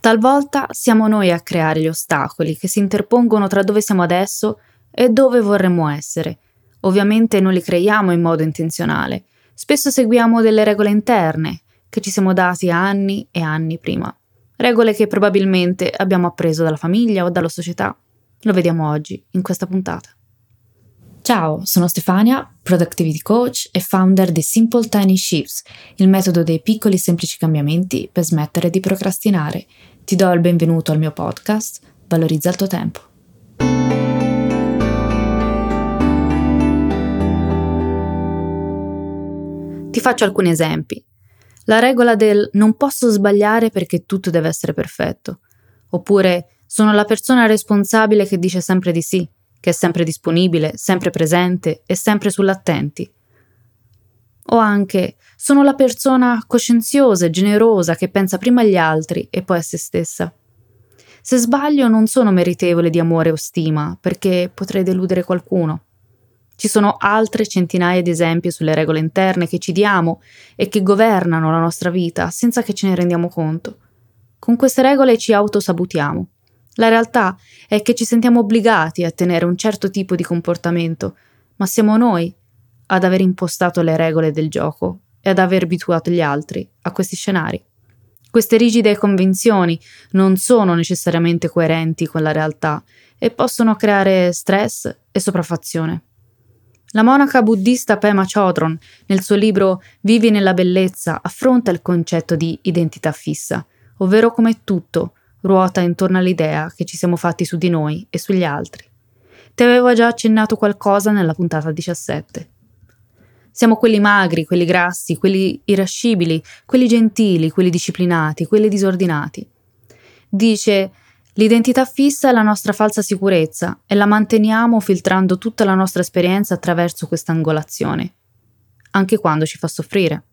Talvolta siamo noi a creare gli ostacoli che si interpongono tra dove siamo adesso e dove vorremmo essere. Ovviamente non li creiamo in modo intenzionale. Spesso seguiamo delle regole interne che ci siamo dati anni e anni prima. Regole che probabilmente abbiamo appreso dalla famiglia o dalla società. Lo vediamo oggi, in questa puntata. Ciao, sono Stefania, Productivity Coach e founder di Simple Tiny Shifts, il metodo dei piccoli e semplici cambiamenti per smettere di procrastinare. Ti do il benvenuto al mio podcast, Valorizza il tuo tempo. Ti faccio alcuni esempi. La regola del non posso sbagliare perché tutto deve essere perfetto. Oppure sono la persona responsabile che dice sempre di sì che è sempre disponibile, sempre presente e sempre sull'attenti. O anche sono la persona coscienziosa e generosa che pensa prima agli altri e poi a se stessa. Se sbaglio non sono meritevole di amore o stima, perché potrei deludere qualcuno. Ci sono altre centinaia di esempi sulle regole interne che ci diamo e che governano la nostra vita senza che ce ne rendiamo conto. Con queste regole ci autosabutiamo la realtà è che ci sentiamo obbligati a tenere un certo tipo di comportamento, ma siamo noi ad aver impostato le regole del gioco e ad aver abituato gli altri a questi scenari. Queste rigide convinzioni non sono necessariamente coerenti con la realtà e possono creare stress e sopraffazione. La monaca buddista Pema Chodron, nel suo libro Vivi nella bellezza, affronta il concetto di identità fissa, ovvero come tutto, ruota intorno all'idea che ci siamo fatti su di noi e sugli altri. Ti avevo già accennato qualcosa nella puntata 17. Siamo quelli magri, quelli grassi, quelli irascibili, quelli gentili, quelli disciplinati, quelli disordinati. Dice L'identità fissa è la nostra falsa sicurezza e la manteniamo filtrando tutta la nostra esperienza attraverso questa angolazione, anche quando ci fa soffrire.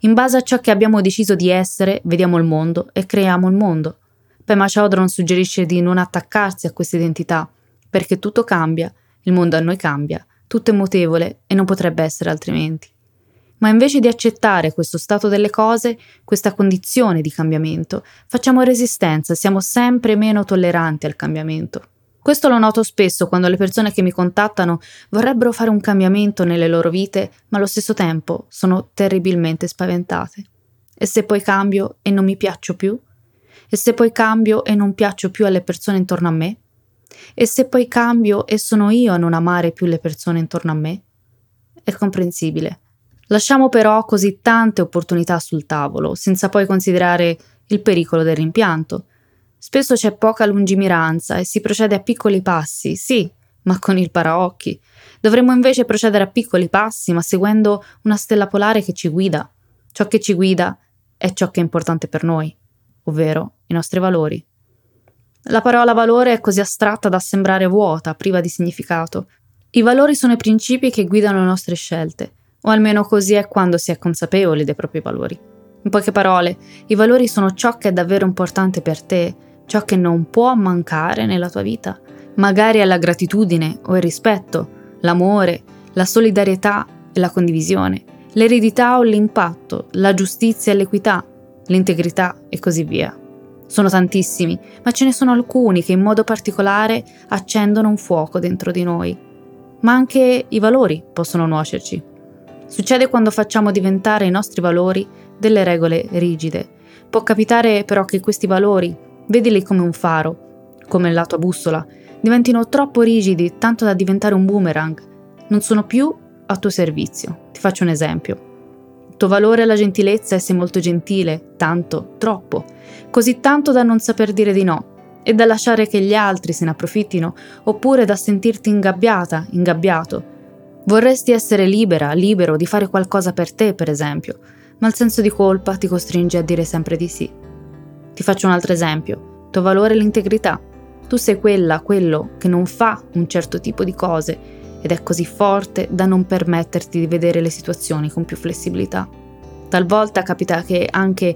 In base a ciò che abbiamo deciso di essere, vediamo il mondo e creiamo il mondo. Pema Chodron suggerisce di non attaccarsi a questa identità, perché tutto cambia, il mondo a noi cambia, tutto è mutevole e non potrebbe essere altrimenti. Ma invece di accettare questo stato delle cose, questa condizione di cambiamento, facciamo resistenza, siamo sempre meno tolleranti al cambiamento. Questo lo noto spesso quando le persone che mi contattano vorrebbero fare un cambiamento nelle loro vite, ma allo stesso tempo sono terribilmente spaventate. E se poi cambio e non mi piaccio più? E se poi cambio e non piaccio più alle persone intorno a me? E se poi cambio e sono io a non amare più le persone intorno a me? È comprensibile. Lasciamo però così tante opportunità sul tavolo, senza poi considerare il pericolo del rimpianto. Spesso c'è poca lungimiranza e si procede a piccoli passi, sì, ma con il paraocchi. Dovremmo invece procedere a piccoli passi, ma seguendo una stella polare che ci guida. Ciò che ci guida è ciò che è importante per noi ovvero i nostri valori. La parola valore è così astratta da sembrare vuota, priva di significato. I valori sono i principi che guidano le nostre scelte, o almeno così è quando si è consapevoli dei propri valori. In poche parole, i valori sono ciò che è davvero importante per te, ciò che non può mancare nella tua vita. Magari è la gratitudine o il rispetto, l'amore, la solidarietà e la condivisione, l'eredità o l'impatto, la giustizia e l'equità, l'integrità e così via. Sono tantissimi, ma ce ne sono alcuni che in modo particolare accendono un fuoco dentro di noi. Ma anche i valori possono nuocerci. Succede quando facciamo diventare i nostri valori delle regole rigide. Può capitare però che questi valori, vedili come un faro, come la tua bussola, diventino troppo rigidi tanto da diventare un boomerang. Non sono più a tuo servizio. Ti faccio un esempio tuo valore alla gentilezza e sei molto gentile, tanto, troppo, così tanto da non saper dire di no e da lasciare che gli altri se ne approfittino, oppure da sentirti ingabbiata, ingabbiato. Vorresti essere libera, libero di fare qualcosa per te, per esempio, ma il senso di colpa ti costringe a dire sempre di sì. Ti faccio un altro esempio. Tuo valore è l'integrità. Tu sei quella, quello che non fa un certo tipo di cose ed è così forte da non permetterti di vedere le situazioni con più flessibilità. Talvolta capita che anche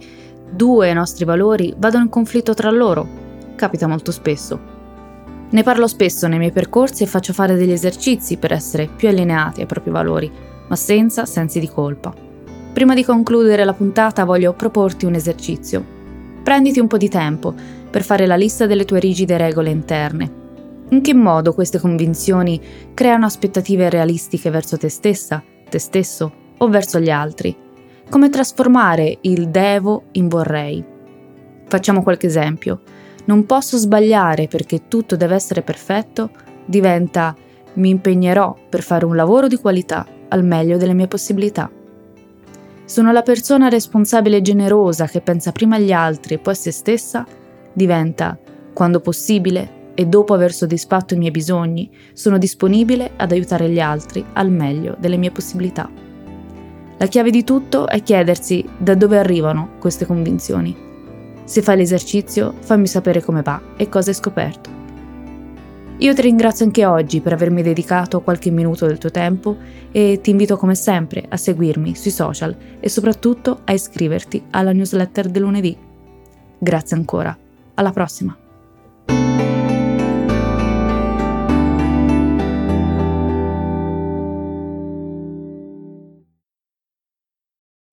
due nostri valori vadano in conflitto tra loro. Capita molto spesso. Ne parlo spesso nei miei percorsi e faccio fare degli esercizi per essere più allineati ai propri valori, ma senza sensi di colpa. Prima di concludere la puntata voglio proporti un esercizio. Prenditi un po' di tempo per fare la lista delle tue rigide regole interne. In che modo queste convinzioni creano aspettative realistiche verso te stessa, te stesso o verso gli altri? Come trasformare il devo in vorrei? Facciamo qualche esempio non posso sbagliare perché tutto deve essere perfetto, diventa mi impegnerò per fare un lavoro di qualità al meglio delle mie possibilità. Sono la persona responsabile e generosa che pensa prima agli altri e poi a se stessa, diventa, quando possibile e dopo aver soddisfatto i miei bisogni, sono disponibile ad aiutare gli altri al meglio delle mie possibilità. La chiave di tutto è chiedersi da dove arrivano queste convinzioni se fai l'esercizio, fammi sapere come va e cosa hai scoperto. Io ti ringrazio anche oggi per avermi dedicato qualche minuto del tuo tempo e ti invito come sempre a seguirmi sui social e soprattutto a iscriverti alla newsletter del lunedì. Grazie ancora, alla prossima!